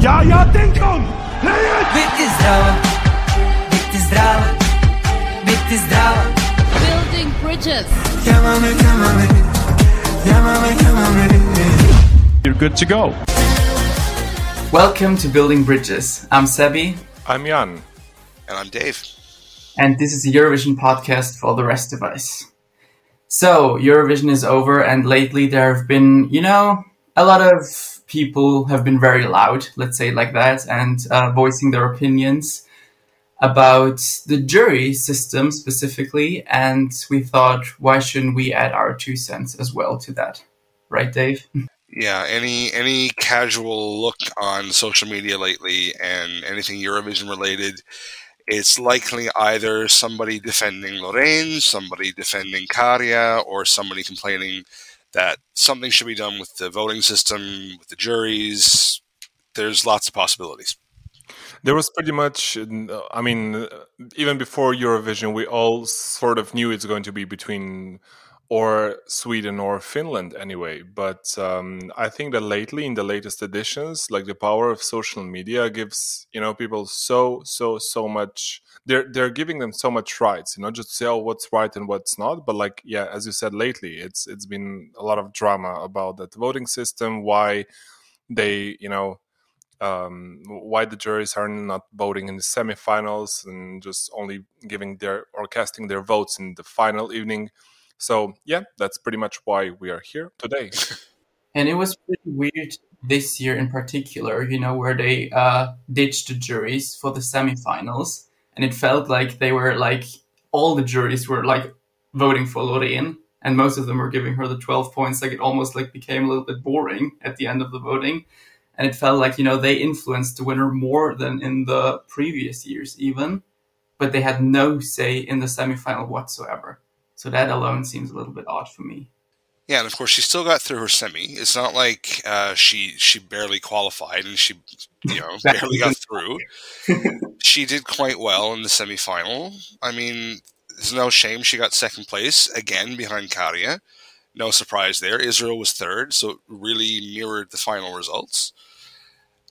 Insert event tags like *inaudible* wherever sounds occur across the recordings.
Ja, ja, denk on! Play it! Biti zdrava, biti zdrava, biti zdrava. Building bridges. Chiamami, chiamami, chiamami, chiamami. You're good to go. Welcome to Building Bridges. I'm Sebi, I'm Jan. And I'm Dave. and this is a Eurovision podcast for the rest of us. So, Eurovision is over, and lately there have been, you know, a lot of people have been very loud, let's say like that, and uh, voicing their opinions about the jury system specifically. And we thought, why shouldn't we add our two cents as well to that? Right, Dave? Yeah, any any casual look on social media lately and anything Eurovision related, it's likely either somebody defending Loreen, somebody defending Käärijä, or somebody complaining that something should be done with the voting system, with the juries. There's lots of possibilities. There was pretty much, I mean, even before Eurovision, we all sort of knew it's going to be between or Sweden or Finland anyway. But um, I think that lately, in the latest editions, like the power of social media gives you know people so so so much. They're they're giving them so much rights, you know, just say oh, what's right and what's not. But like yeah, as you said lately, it's it's been a lot of drama about that voting system, why they you know um, why the juries are not voting in the semifinals and just only giving their or casting their votes in the final evening. So yeah, that's pretty much why we are here today. *laughs* And it was pretty weird this year in particular, you know, where they uh, ditched the juries for the semifinals. And it felt like they were like, all the juries were like voting for Loreen. And most of them were giving her the 12 points. Like it almost like became a little bit boring at the end of the voting. And it felt like, you know, they influenced the winner more than in the previous years even. But they had no say in the semifinal whatsoever. So that alone seems a little bit odd for me. Yeah, and of course she still got through her semi. It's not like uh, she she barely qualified and she you know *laughs* barely got through. *laughs* she did quite well in the semifinal. I mean, there's no shame she got second place again behind Käärijä. No surprise there. Israel was third, so it really mirrored the final results.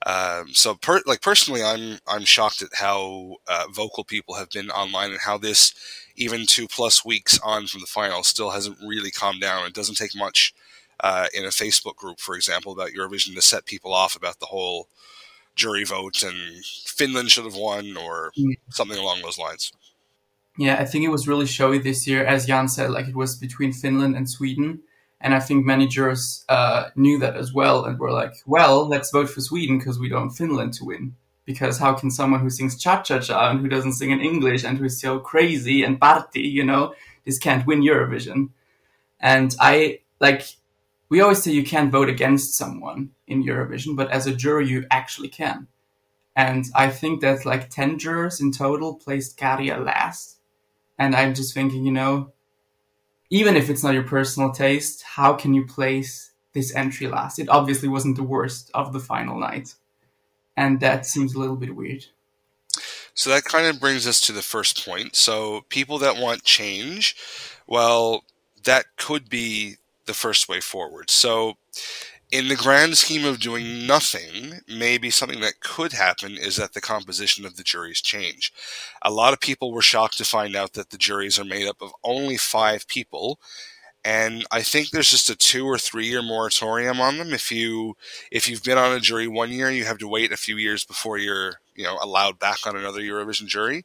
Um, so, per, like personally, I'm I'm shocked at how uh, vocal people have been online and how this, even two plus weeks on from the final, still hasn't really calmed down. It doesn't take much uh, in a Facebook group, for example, about Eurovision to set people off about the whole jury vote and Finland should have won or something along those lines. Yeah, I think it was really showy this year, as Jan said, like it was between Finland and Sweden. And I think many jurors uh, knew that as well and were like, well, let's vote for Sweden because we don't want Finland to win. Because how can someone who sings cha cha cha and who doesn't sing in English and who's so crazy and party, you know, this can't win Eurovision? And I like, we always say you can't vote against someone in Eurovision, but as a juror, you actually can. And I think that like 10 jurors in total placed Käärijä last. And I'm just thinking, you know, even if it's not your personal taste, how can you place this entry last? It obviously wasn't the worst of the final night. And that seems a little bit weird. So that kind of brings us to the first point. So people that want change, well, that could be the first way forward. So in the grand scheme of doing nothing, maybe something that could happen is that the composition of the juries change. A lot of people were shocked to find out that the juries are made up of only five people. And I think there's just a two or three year moratorium on them. If you if you've been on a jury one year, you have to wait a few years before you're you know allowed back on another Eurovision jury.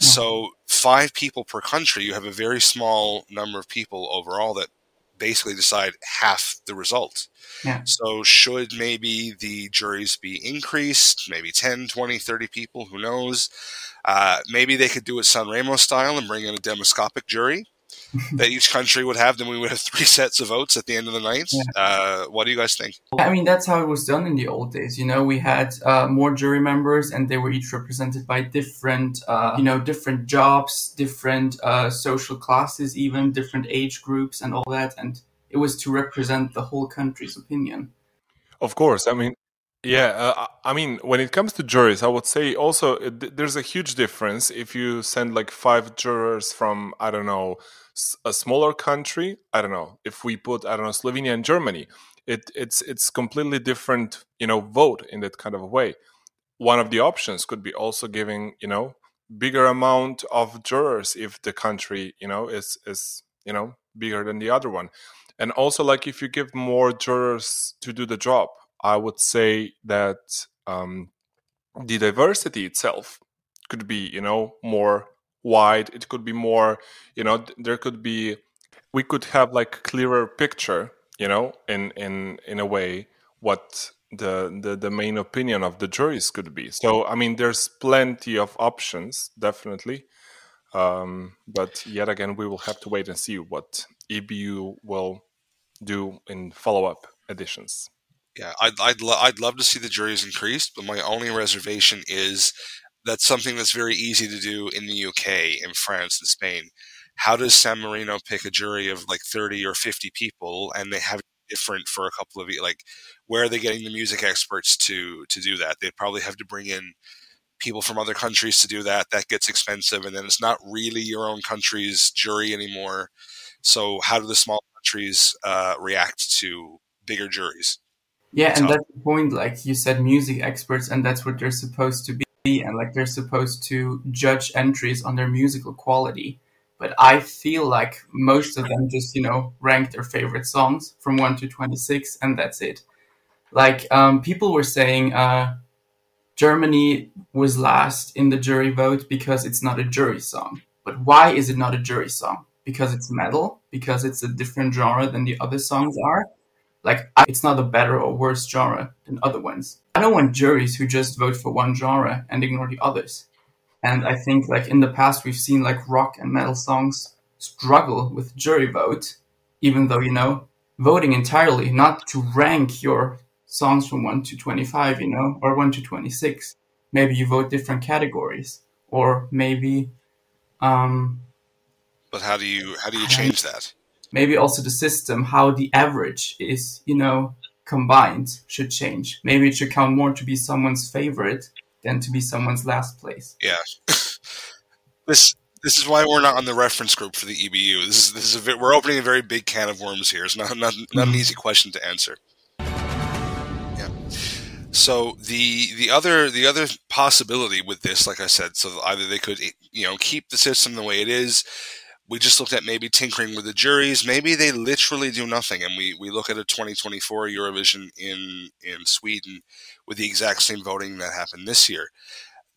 So five people per country, you have a very small number of people overall that basically decide half the result. Yeah. So should maybe the juries be increased, maybe 10, 20, 30 people, who knows? Uh, maybe they could do it Sanremo style and bring in a demoscopic jury *laughs* that each country would have. Then we would have three *laughs* sets of votes at the end of the night. Uh, what do you guys think? I mean, that's how it was done in the old days. You know, we had uh, more jury members, and they were each represented by different, uh, you know, different jobs, different uh, social classes, even different age groups, and all that. And it was to represent the whole country's opinion. Of course, I mean, yeah, uh, I mean, when it comes to juries, I would say also uh, th- there's a huge difference if you send like five jurors from I don't know s- a smaller country. I don't know if we put I don't know Slovenia and Germany. it it's it's completely different you know vote in that kind of a way one of the options could be also giving you know bigger amount of jurors if the country you know is is you know bigger than the other one and also like if you give more jurors to do the job i would say that um, the diversity itself could be you know more wide it could be more you know there could be we could have like clearer picture you know in in in a way what the, the the main opinion of the juries could be. So i mean there's plenty of options definitely um, but yet again we will have to wait and see what ebu will do in follow-up editions. Yeah i'd I'd, lo- I'd love to see the juries increased but my only reservation is that's something that's very easy to do in the uk in france and spain. How does san marino pick a jury of like 30 or 50 people and they have different for a couple of like where are they getting the music experts to to do that? They probably have to bring in people from other countries to do that. That gets expensive and then it's not really your own country's jury anymore. So how do the small countries uh, react to bigger juries? Yeah and that's the point like you said music experts and that's what they're supposed to be and like they're supposed to judge entries on their musical quality but I feel like most of them just, you know, rank their favorite songs from 1 to 26, and that's it. Like, um, people were saying uh, Germany was last in the jury vote because it's not a jury song. But why is it not a jury song? Because it's metal? Because it's a different genre than the other songs are? Like, it's not a better or worse genre than other ones. I don't want juries who just vote for one genre and ignore the others. And I think like in the past we've seen like rock and metal songs struggle with jury vote, even though you know voting entirely not to rank your songs from one to twenty five, you know, or one to twenty six. Maybe you vote different categories, or maybe. Um, but how do you how do you change that? Maybe also the system, how the average is, you know, combined should change. Maybe it should count more to be someone's favorite than to be someone's last place. Yeah. *laughs* this this is why we're not on the reference group for the EBU. This is this is a, we're opening a very big can of worms here. It's not not, not an mm-hmm. easy question to answer. Yeah. So the the other the other possibility with this, like I said, so either they could you know keep the system the way it is. We just looked at maybe tinkering with the juries. Maybe they literally do nothing, and we, we look at a 2024 Eurovision in in Sweden with the exact same voting that happened this year.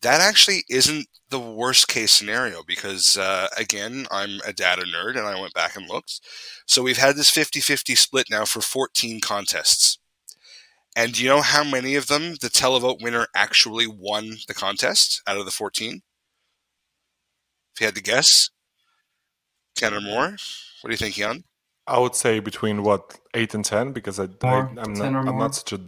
That actually isn't the worst case scenario because, uh, again, I'm a data nerd and I went back and looked. So we've had this 50 50 split now for 14 contests. And do you know how many of them the televote winner actually won the contest out of the 14? If you had to guess, 10 or more? What do you think, Jan? I would say between what, 8 and 10 because I, I, am not, I'm not such a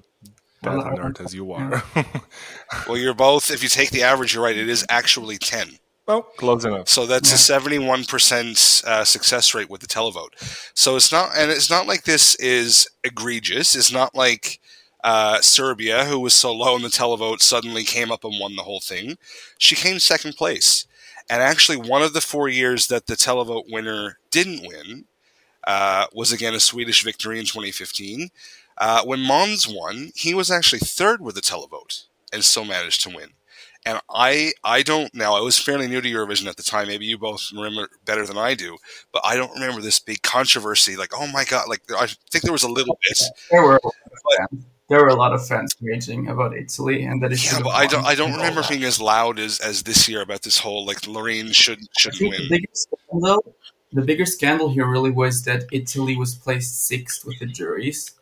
data well, nerd as you are. *laughs* well, you're both. If you take the average, you're right. It is actually ten. Well, close enough. So that's yeah. a seventy-one percent uh, success rate with the televote. So it's not, and it's not like this is egregious. It's not like uh, Serbia, who was so low in the televote, suddenly came up and won the whole thing. She came second place, and actually, one of the four years that the televote winner didn't win uh, was again a Swedish victory in 2015. Uh, when Måns won, he was actually third with the televote and still managed to win. And I, I don't now. I was fairly new to Eurovision at the time. Maybe you both remember better than I do, but I don't remember this big controversy. Like, oh my god! Like, I think there was a little bit. There were, but, there were a lot of fans raging about Italy, and that it yeah, but I don't, I don't remember being as loud as, as this year about this whole like Loreen should should win. The biggest scandal, the bigger scandal here really was that Italy was placed sixth with the juries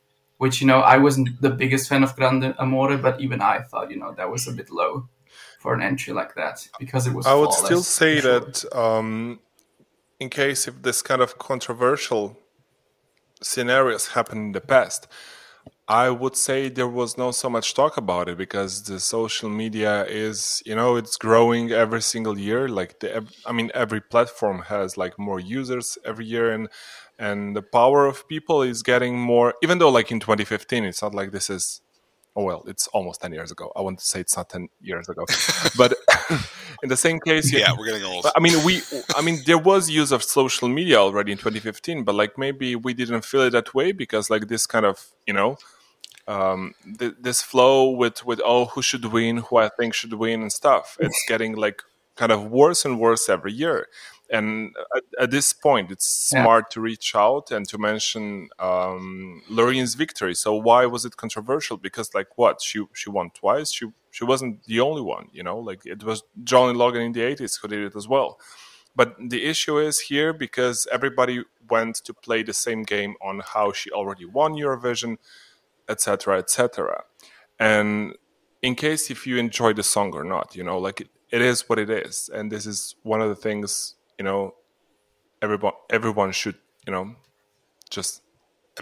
which you know I wasn't the biggest fan of Grande Amore, but even I thought you know that was a bit low for an entry like that because it was. I would still say sure. that um, in case if this kind of controversial scenarios happened in the past, I would say there was no so much talk about it because the social media is, you know, it's growing every single year. Like the, I mean, every platform has like more users every year, and and the power of people is getting more even though like in 2015 it's not like this is oh well, it's almost ten years ago. I want to say it's not ten years ago, *laughs* but *laughs* in the same case, Yeah, we're getting old. I mean, we. I mean, there was use of social media already in 2015, but like maybe we didn't feel it that way because like this kind of you know, um, th- this flow with with oh who should win, who I think should win and stuff. *laughs* It's getting like kind of worse and worse every year. And at, at this point, it's Yeah. smart to reach out and to mention um, Loreen's victory. So why was it controversial? Because like what she she won twice. She she wasn't the only one. You know, like it was Johnny Logan in the 80s who did it as well. But the issue is here because everybody went to play the same game on how she already won Eurovision, etc., etc. And in case if you enjoy the song or not, you know, like it, it is what it is, and this is one of the things you know everyone everyone should you know just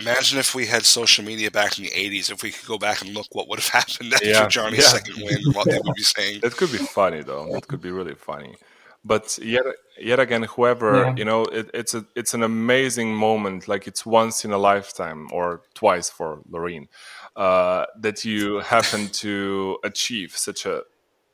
Imagine if we had social media back in the 80s, if we could go back and look what would have happened after Yeah, Johnny's yeah. second win, what they would be saying. *laughs* That could be funny though. That could be really funny. But yet, yet again, whoever Yeah. you know, it, it's a it's an amazing moment. Like it's once in a lifetime, or twice for Loreen, uh, that you happen to achieve such a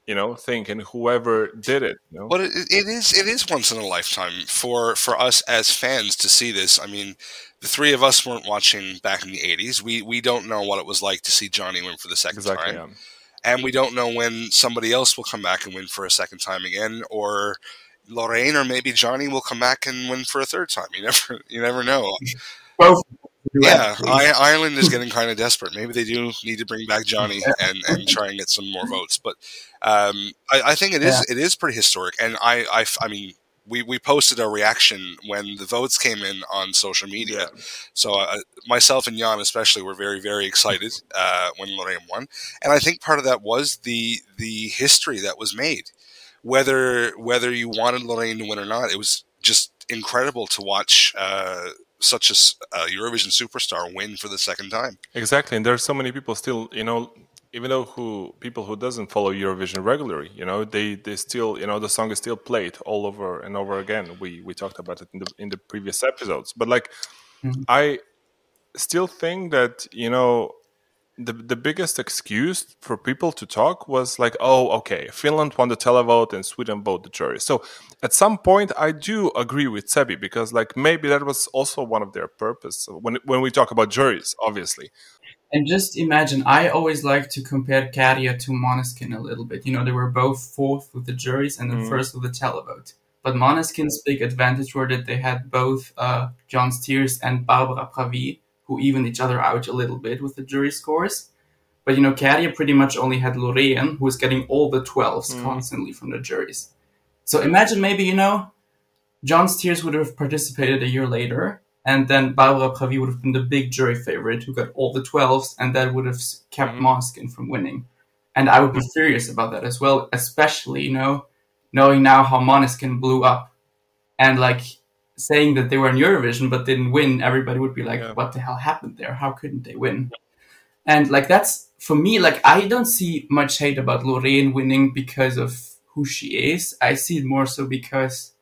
you know thing, and whoever did it, you know, But it, it is it is once in a lifetime for for us as fans to see this. I mean, the three of us weren't watching back in the '80s. We we don't know what it was like to see Johnny win for the second exactly. time, Yeah. And we don't know when somebody else will come back and win for a second time again, or Loreen or maybe Johnny will come back and win for a third time. You *laughs* never you never know. Both. Yeah, I, Ireland is getting kind of desperate. Maybe they do need to bring back Johnny and, and try and get some more votes. But um, I, I think it is it is pretty historic. And I, I, I mean, we, we posted a reaction when the votes came in on social media. So uh, myself and Jan especially were very very excited uh, when Loreen won, and I think part of that was the the history that was made. Whether whether you wanted Loreen to win or not, it was just incredible to watch uh, such a, s- a Eurovision superstar win for the second time. Exactly, and there's so many people still, you know, even though who people who doesn't follow Eurovision regularly, you know, they they still, you know, the song is still played all over and over again. We we talked about it in the in the previous episodes, but like, mm-hmm. I still think that you know. The, the biggest excuse for people to talk was like, oh, okay, Finland won the televote and Sweden voted the jury. So at some point, I do agree with Sebi because like maybe that was also one of their purpose when when we talk about juries, obviously. And just imagine, I always like to compare Käärijä to Måneskin a little bit. You know, they were both fourth with the juries and then Mm. first with the televote. But Måneskin's big advantage were that they had both uh, Gjon's Tears and Barbara Pravi, who evened each other out a little bit with the jury scores. But, you know, Käärijä pretty much only had Loreen, who was getting all the 12s Mm. constantly from the juries. So imagine maybe, you know, Gjon's Tears would have participated a year later, and then Barbara Pravi would have been the big jury favorite who got all the 12s, and that would have kept Mhm. Måneskin from winning. And I would be furious about that as well, especially, you know, knowing now how Måneskin blew up. And like saying that they were in Eurovision but didn't win, everybody would be like, Yeah. what the hell happened there? How couldn't they win? And like that's for me, like I don't see much hate about Loreen winning because of who she is. I see it more so because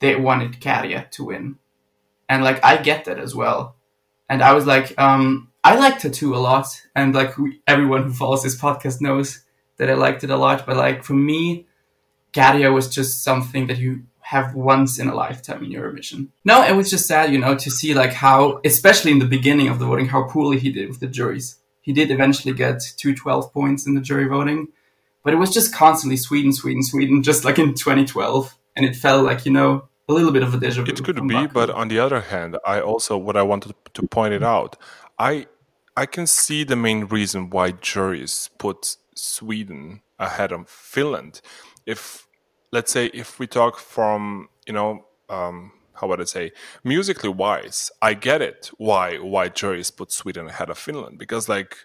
they wanted Käärijä to win. And like I get that as well. And I was like, um, I like Tattoo a lot, and like everyone who follows this podcast knows that I liked it a lot. But like for me, Käärijä was just something that you have once in a lifetime in Eurovision. No, it was just sad, you know, to see like how, especially in the beginning of the voting, how poorly he did with the juries. He did eventually get two twelve points in the jury voting, but it was just constantly Sweden, Sweden, Sweden, just like in 2012. And it felt like, you know, a little bit of a deja vu. It could be, Baku. but on the other hand, I also what I wanted to point it out. I I can see the main reason why juries put Sweden ahead of Finland. If let's say if we talk from you know um, how would I say musically wise, I get it why why juries put Sweden ahead of Finland because like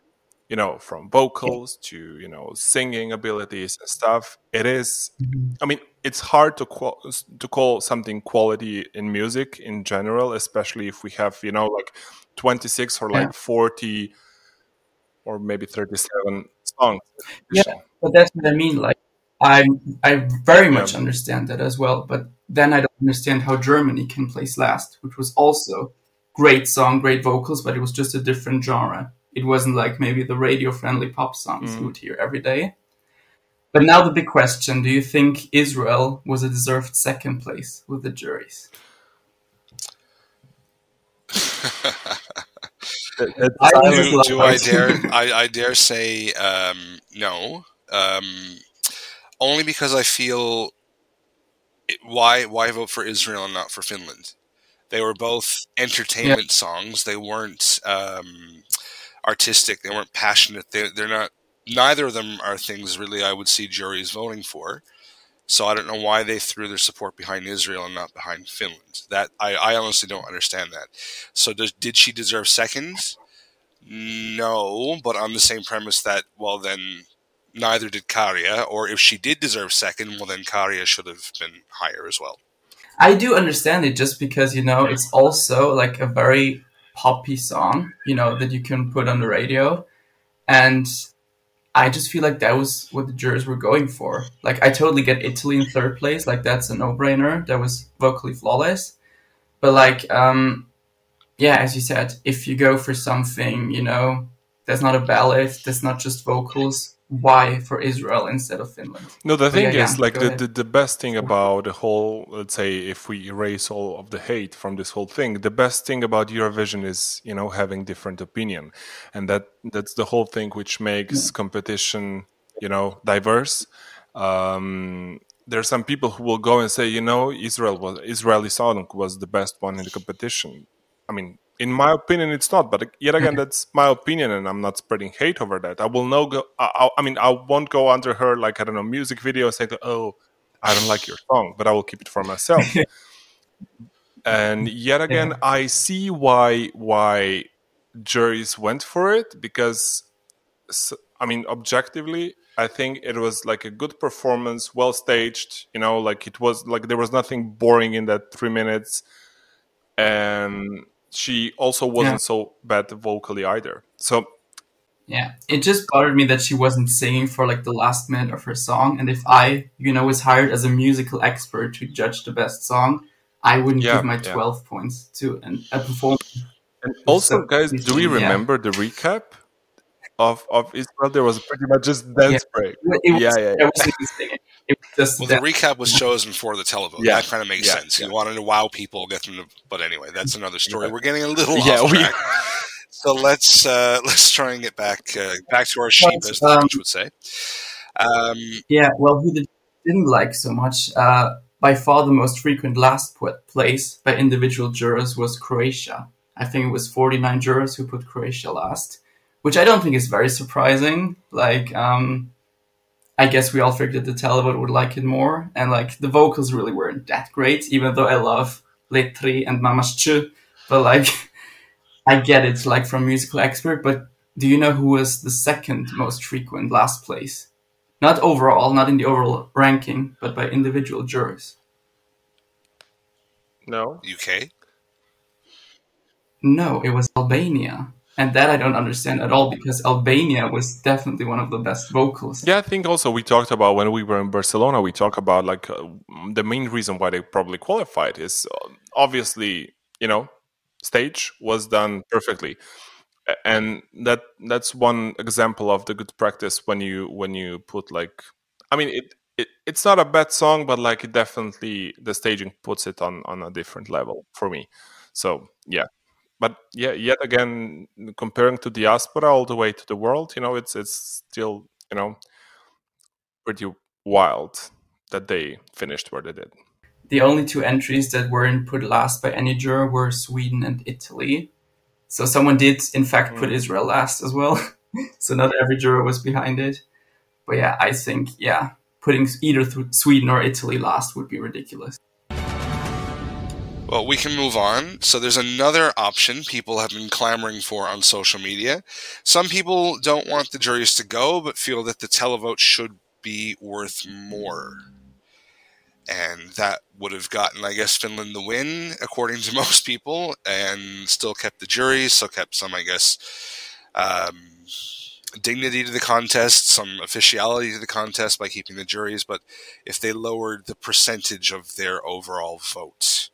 you know from vocals to you know singing abilities and stuff it is mm-hmm. i mean it's hard to qual- to call something quality in music in general especially if we have you know like 26 or like Yeah. 40 or maybe 37 songs Yeah. But that's what I mean. Like, I I very much understand that as well. But then I don't understand how Germany can place last, which was also great song, great vocals, but it was just a different genre. It wasn't like maybe the radio friendly pop songs you would hear every day. But now the big question: Do you think Israel was a deserved second place with the juries? *laughs* I do, do I dare? *laughs* I, I dare say um, no. Um, only because I feel it, why why vote for Israel and not for Finland? They were both entertainment songs. They weren't um, artistic. They weren't passionate. They, they're not. Neither of them are things really I would see juries voting for. So I don't know why they threw their support behind Israel and not behind Finland. That I, I honestly don't understand that. So does, did she deserve seconds? No, but on the same premise that well then neither did Käärijä, or if she did deserve second, well then Käärijä should have been higher as well. I do understand it just because you know it's also like a very poppy song, you know, that you can put on the radio, and I just feel like that was what the jurors were going for. Like I totally get Italy in third place, like that's a no-brainer. That was vocally flawless, but like, um, yeah, as you said, if you go for something, you know, that's not a ballad, that's not just vocals. Why for Israel instead of Finland? No, the But thing yeah, is, yeah, like the, the the best thing about the whole, let's say, if we erase all of the hate from this whole thing, the best thing about Eurovision is, you know, having different opinion, and that that's the whole thing which makes competition, you know, diverse. Um, there are some people who will go and say, you know, Israel was Israeli song was the best one in the competition. I mean, in my opinion, it's not. But yet again, that's my opinion, and I'm not spreading hate over that. I will no go. I, I, mean, I won't go under her like I don't know music video saying, "Oh, I don't like your song," but I will keep it for myself. *laughs* and yet again, I see why why juries went for it because, i mean, objectively, I think it was like a good performance, well staged. You know, like it was like there was nothing boring in that three minutes, and she also wasn't Yeah. so bad vocally either. So Yeah, it just bothered me that she wasn't singing for like the last minute of her song. And if I, you know, was hired as a musical expert to judge the best song, I wouldn't Yeah, give my yeah. 12 points to an, a performance. And also, So, guys, do we remember the recap of of Israel? There was pretty much just dance break. It was, Yeah, yeah, It wasn't even singing. It was just Well, the recap was chosen for the televote. Yeah. That kind of makes Yeah, sense. yeah. You wanted to wow people, get them to. But anyway, that's another story. Yeah. We're getting a little Yeah, off we- track. So let's uh, *laughs* let's try and get back uh, back to our sheep, as the um, French would say. Um, Yeah, well, who did, didn't like so much, uh, by far the most frequent last put place by individual jurors was Croatia. I think it was 49 jurors who put Croatia last, which I don't think is very surprising. Like, um, I guess we all figured the televote would like it more, and like the vocals really weren't that great, even though I love Let 3 and Mama's Mamaschu, but like, *laughs* I get it, like from musical expert, but do you know who was the second most frequent last place? Not overall, not in the overall ranking, but by individual jurors. No, UK. No, it was Albania. And that I don't understand at all because Albania was definitely one of the best vocals. Yeah, I think also we talked about when we were in Barcelona. We talked about like uh, the main reason why they probably qualified is uh, obviously you know stage was done perfectly, and that that's one example of the good practice when you when you put like I mean it. It, it's not a bad song, but like it definitely the staging puts it on on a different level for me. So yeah, but yeah, yet again, comparing to diaspora all the way to the world, you know, it's it's still you know pretty wild that they finished where they did. The only two entries that weren't put last by any juror were Sweden and Italy. So someone did, in fact, put mm. Israel last as well. *laughs* so not every juror was behind it. But yeah, I think, yeah, putting either th- Sweden or Italy last would be ridiculous. Well, we can move on. So there's another option people have been clamoring for on social media. Some people don't want the juries to go, but feel that the televote should be worth more. And that would have gotten, I guess, Finland the win, according to *laughs* most people, and still kept the juries, so kept some, I guess, um, dignity to the contest, some officiality to the contest by keeping the juries. But if they lowered the percentage of their overall vote,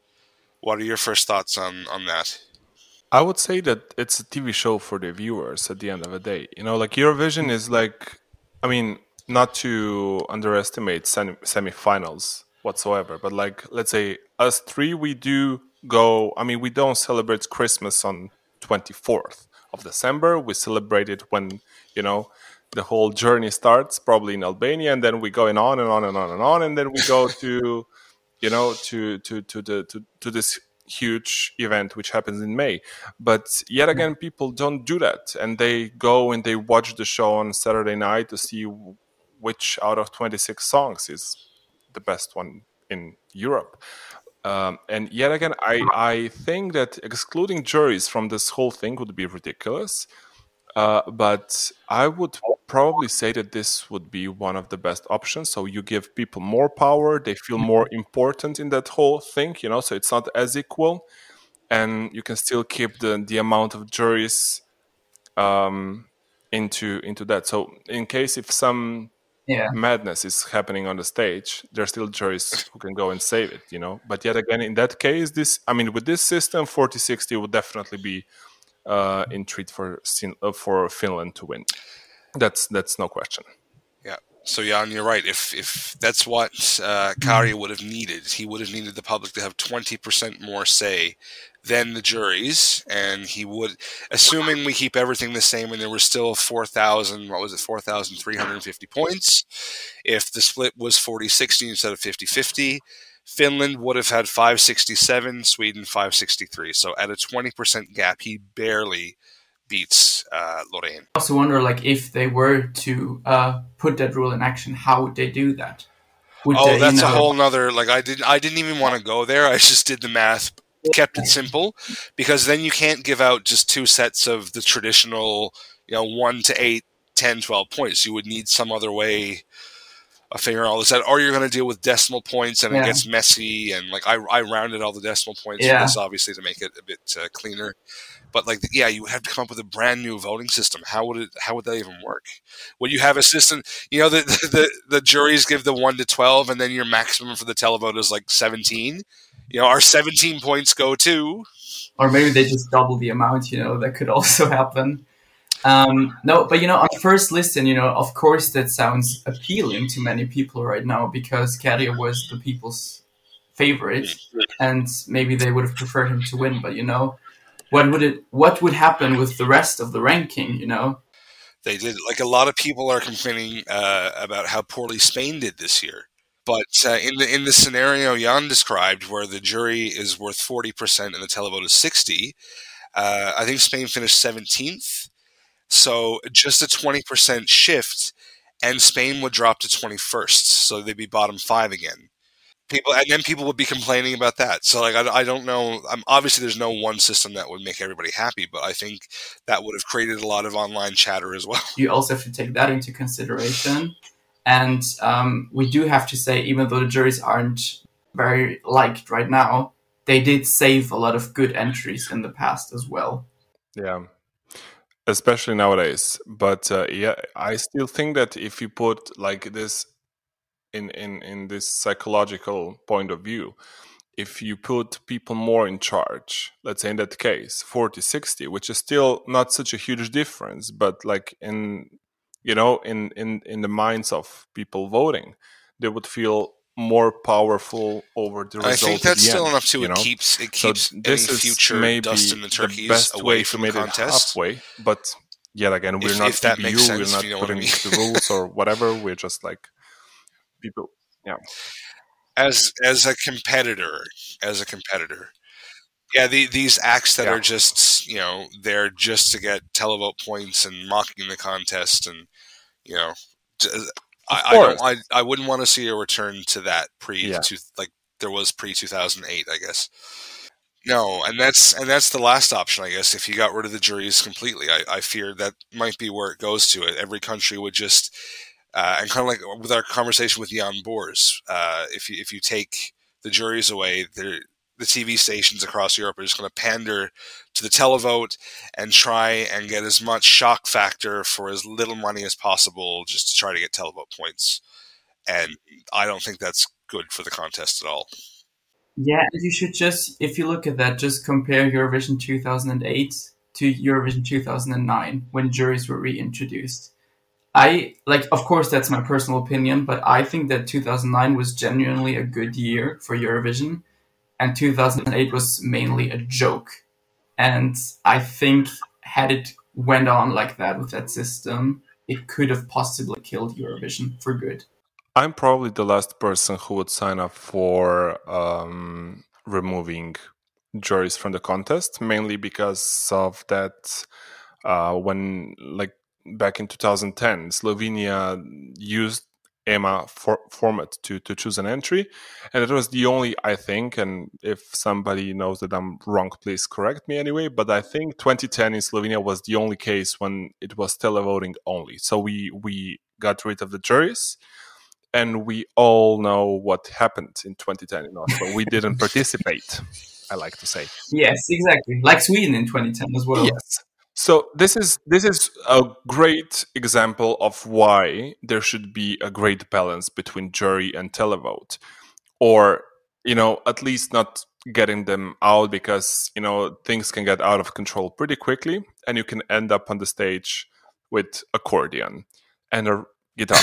what are your first thoughts on on that? I would say that it's a TV show for the viewers at the end of the day. You know, like Eurovision is like, I mean, not to underestimate semi- semifinals whatsoever, but like, let's say us three, we do go. I mean, we don't celebrate Christmas on twenty fourth of December. We celebrate it when you know the whole journey starts, probably in Albania, and then we going on and on and on and on, and then we go *laughs* to, you know, to to to the to, to this huge event which happens in May. But yet again, people don't do that, and they go and they watch the show on Saturday night to see which out of 26 songs is the best one in Europe. Um, and yet again, I, I think that excluding juries from this whole thing would be ridiculous. Uh, but I would probably say that this would be one of the best options. So you give people more power; they feel more important in that whole thing. You know, so it's not as equal, and you can still keep the the amount of juries um, into into that. So in case if some Yeah. madness is happening on the stage, there are still juries who can go and save it. You know, but yet again, in that case, this I mean, with this system, 40-60 would definitely be uh, in treat for uh, for Finland to win. That's that's no question. Yeah. So Jan, you're right. If if that's what uh, Kari would have needed, he would have needed the public to have twenty percent more say than the juries, and he would, assuming we keep everything the same, and there was still four thousand. What was it? Four thousand three hundred and fifty points. If the split was 40-60 instead of 50-50, Finland would have had 567, Sweden 563. So at a 20% gap, he barely beats uh, Loreen. I also wonder, like, if they were to uh, put that rule in action, how would they do that? Would Oh, they, you that's a whole nother. Like I didn't. I didn't even want to go there. I just did the math, kept it simple, because then you can't give out just two sets of the traditional, you know, one to eight, 10, 12 points. You would need some other way of figuring all this out, or you're going to deal with decimal points, and it gets messy. And like I, I rounded all the decimal points Yeah. for this, obviously, to make it a bit uh, cleaner. But like, yeah, you have to come up with a brand new voting system. How would it? How would that even work? Would you have a system? You know, the the, the juries give the one to twelve, and then your maximum for the televote is like seventeen. You know, our seventeen points go to. or maybe they just double the amount. You know, that could also *laughs* happen. Um, no, but you know, on first listen, you know, of course, that sounds appealing to many people right now because Käärijä was the people's favorite, and maybe they would have preferred him to win. But you know, what would it? What would happen with the rest of the ranking? You know, They did like a lot of people are complaining uh, about how poorly Spain did this year. But uh, in the in the scenario Jan described, where the jury is worth forty percent and the televote is sixty, uh, I think Spain finished seventeenth. So just a twenty percent shift, and Spain would drop to twenty first. So they'd be bottom five again. People and then people would be complaining about that. So like I, I don't know. Um, obviously, there's no one system that would make everybody happy, but I think that would have created a lot of online chatter as well. you also have to take that into consideration. And um, we do have to say, even though the juries aren't very liked right now, they did save a lot of good entries in the past as well. Yeah, especially nowadays. But uh, yeah, I still think that if you put like this in in in this psychological point of view, if you put people more in charge, let's say in that case 40 60, which is still not such a huge difference, but like in you know in in in the minds of people voting, they would feel more powerful over the result. I think that's still end, enough to you it know? keeps it So this any future maybe dust in the turkeys best away way to from the make it halfway. But yet again, we're If- not if TBU, makes we're not you know what I putting mean. the rules or whatever. We're just like people. Yeah. As as a competitor, as a competitor, yeah, the, these acts that Yeah. are just you know they're just to get televote points and mocking the contest and you know. I, I don't. I, I wouldn't want to see a return to that pre Yeah. to like there was pre two thousand eight. I guess. No, and that's and that's the last option, I guess. If you got rid of the juries completely, I, I fear that might be where it goes to. It every country would just uh, and kind of like with our conversation with Jan Bors, uh, if you if you take the juries away, the the TV stations across Europe are just going to pander to the televote and try and get as much shock factor for as little money as possible, just to try to get televote points. And I don't think that's good for the contest at all. Yeah, you should just, if you look at that, just compare Eurovision 2008 to Eurovision 2009 when juries were reintroduced. I like, of course, that's my personal opinion, but I think that 2009 was genuinely a good year for Eurovision, and 2008 was mainly a joke. And I think had it went on like that with that system, it could have possibly killed Eurovision for good. I'm probably the last person who would sign up for um, removing juries from the contest, mainly because of that. Uh, when like back in 2010, Slovenia used EMA for, format to to choose an entry, and it was the only I think. And if somebody knows that I'm wrong, please correct me anyway. But I think 2010 in Slovenia was the only case when it was televoting only. So we we got rid of the juries and we all know what happened in 2010 in Oslo. We didn't *laughs* participate. I like to say. Yes, exactly. Like Sweden in 2010 as well. Yes. So this is this is a great example of why there should be a great balance between jury and televote, or you know at least not getting them out because you know things can get out of control pretty quickly, and you can end up on the stage with accordion and a guitar.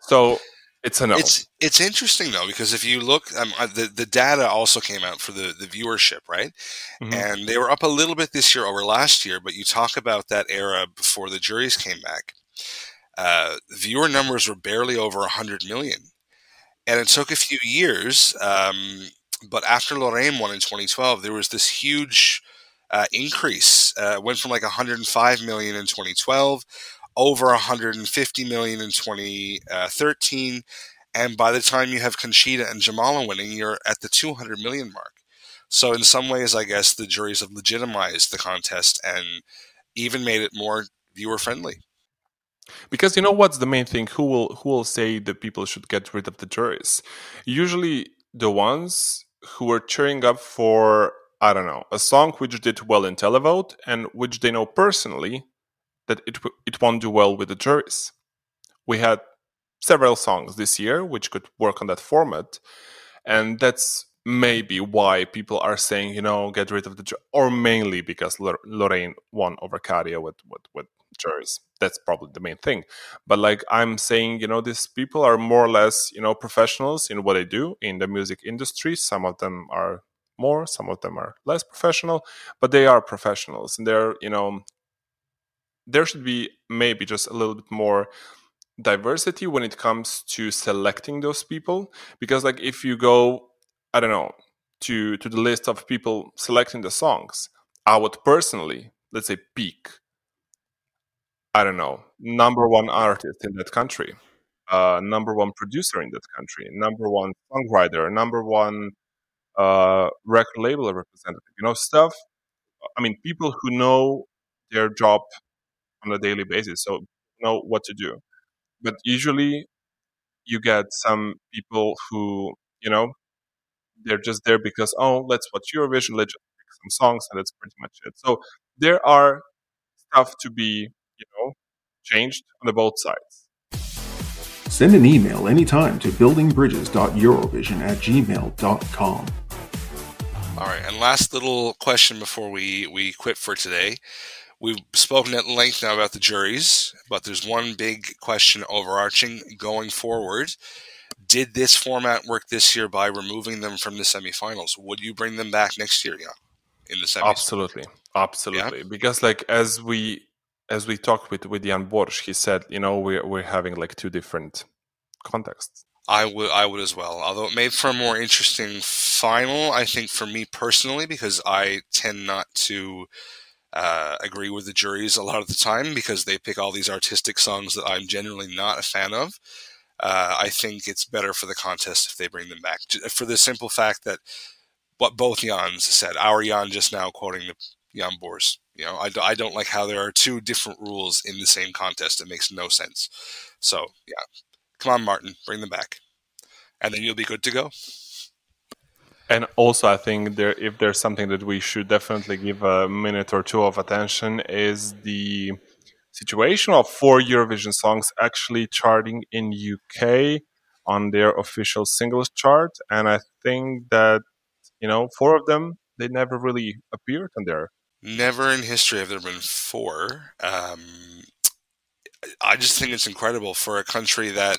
so it's a no. It's it's interesting though because if you look, um, the the data also came out for the the viewership, right? Mhm. And they were up a little bit this year over last year. But you talk about that era before the juries came back. Uh, viewer numbers were barely over 100 million. And it took a few years. Um, but after Loreen won in 2012, there was this huge uh, increase. Uh, went from like 105 million in 2012, over 150 million in 2013. Uh, and by the time you have Conchita and Jamala winning, you're at the 200 million mark. So, in some ways, I guess the juries have legitimized the contest and even made it more viewer friendly. Because you know what's the main thing? Who will who will say that people should get rid of the juries? Usually the ones who are cheering up for I don't know a song which did well in televote and which they know personally that it it won't do well with the juries. We had several songs this year which could work on that format, and that's maybe why people are saying you know get rid of the or mainly because Lor- Loreen won over Käärijä with with with juries. That's probably the main thing. But like I'm saying, you know, these people are more or less you know professionals in what they do in the music industry. Some of them are more, some of them are less professional, but they are professionals and they're you know there should be maybe just a little bit more diversity when it comes to selecting those people. Because like if you go i don't know to to the list of people selecting the songs i would personally let's say pick i don't know number one artist in that country uh number one producer in that country number one songwriter number one uh record label representative you know stuff i mean people who know their job on a daily basis, so know what to do. But usually, you get some people who you know they're just there because oh, let's watch Eurovision, let's just pick some songs, and that's pretty much it. So there are stuff to be you know changed on the both sides. Send an email anytime to buildingbridges.eurovision at gmail.com. All right, and last little question before we we quit for today. We've spoken at length now about the juries, but there's one big question overarching going forward. Did this format work this year by removing them from the semifinals? Would you bring them back next year, yeah? In the semis? Absolutely, absolutely. Because like as we as we talked with with Jan Borsch, he said, you know, we're we're having like two different contexts. I would, I would as well. Although it made for a more interesting final, I think for me personally, because I tend not to uh, agree with the juries a lot of the time because they pick all these artistic songs that I'm generally not a fan of. Uh, I think it's better for the contest if they bring them back for the simple fact that what both Jans said. Our Jan just now quoting the Jan Bors. You know, I, I don't like how there are two different rules in the same contest. It makes no sense. So yeah, come on, Martin, bring them back, and then you'll be good to go. And also, I think there, if there's something that we should definitely give a minute or two of attention, is the situation of four Eurovision songs actually charting in UK on their official singles chart. And I think that you know, four of them they never really appeared on there. Never in history have there been four. Um, I just think it's incredible for a country that,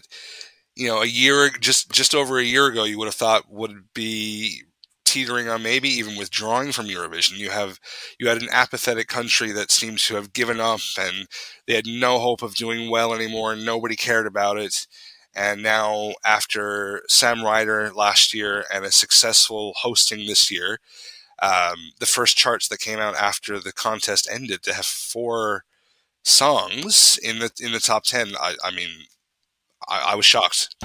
you know, a year just just over a year ago, you would have thought would be teetering on maybe even withdrawing from Eurovision. You have you had an apathetic country that seemed to have given up and they had no hope of doing well anymore. and Nobody cared about it. And now, after Sam Ryder last year and a successful hosting this year, um, the first charts that came out after the contest ended to have four songs in the in the top ten. I, I mean, I, I, was shocked.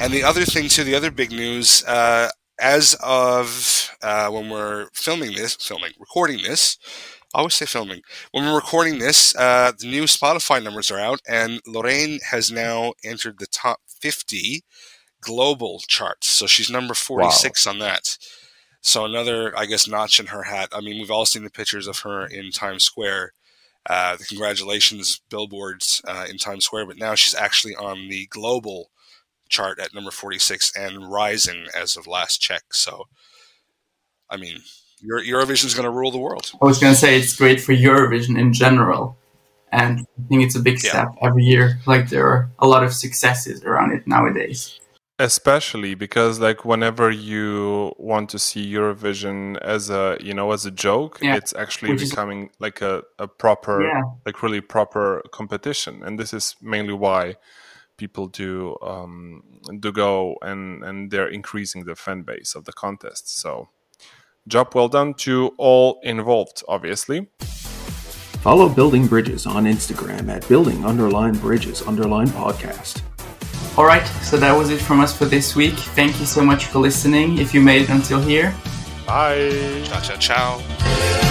And the other thing too, the other big news, uh, as of uh, when we're filming this, filming, recording this, I always say filming. When we're recording this, uh, the new Spotify numbers are out, and Loreen has now entered the top 50 global charts. So she's number 46 wow. on that. So another, I guess, notch in her hat. I mean, we've all seen the pictures of her in Times Square, uh, the congratulations billboards uh, in Times Square, but now she's actually on the global chart at number 46 and rising as of last check. So, I mean, Eurovision is going to rule the world. I was going to say it's great for Eurovision in general. And I think it's a big step yeah. every year. Like there are a lot of successes around it nowadays especially because like whenever you want to see eurovision as a you know as a joke yeah. it's actually Which becoming is... like a, a proper yeah. like really proper competition and this is mainly why people do um do go and and they're increasing the fan base of the contest so job well done to all involved obviously follow building bridges on instagram at building underline bridges underline podcast Alright, so that was it from us for this week. Thank you so much for listening if you made it until here. Bye. Ciao, ciao, ciao.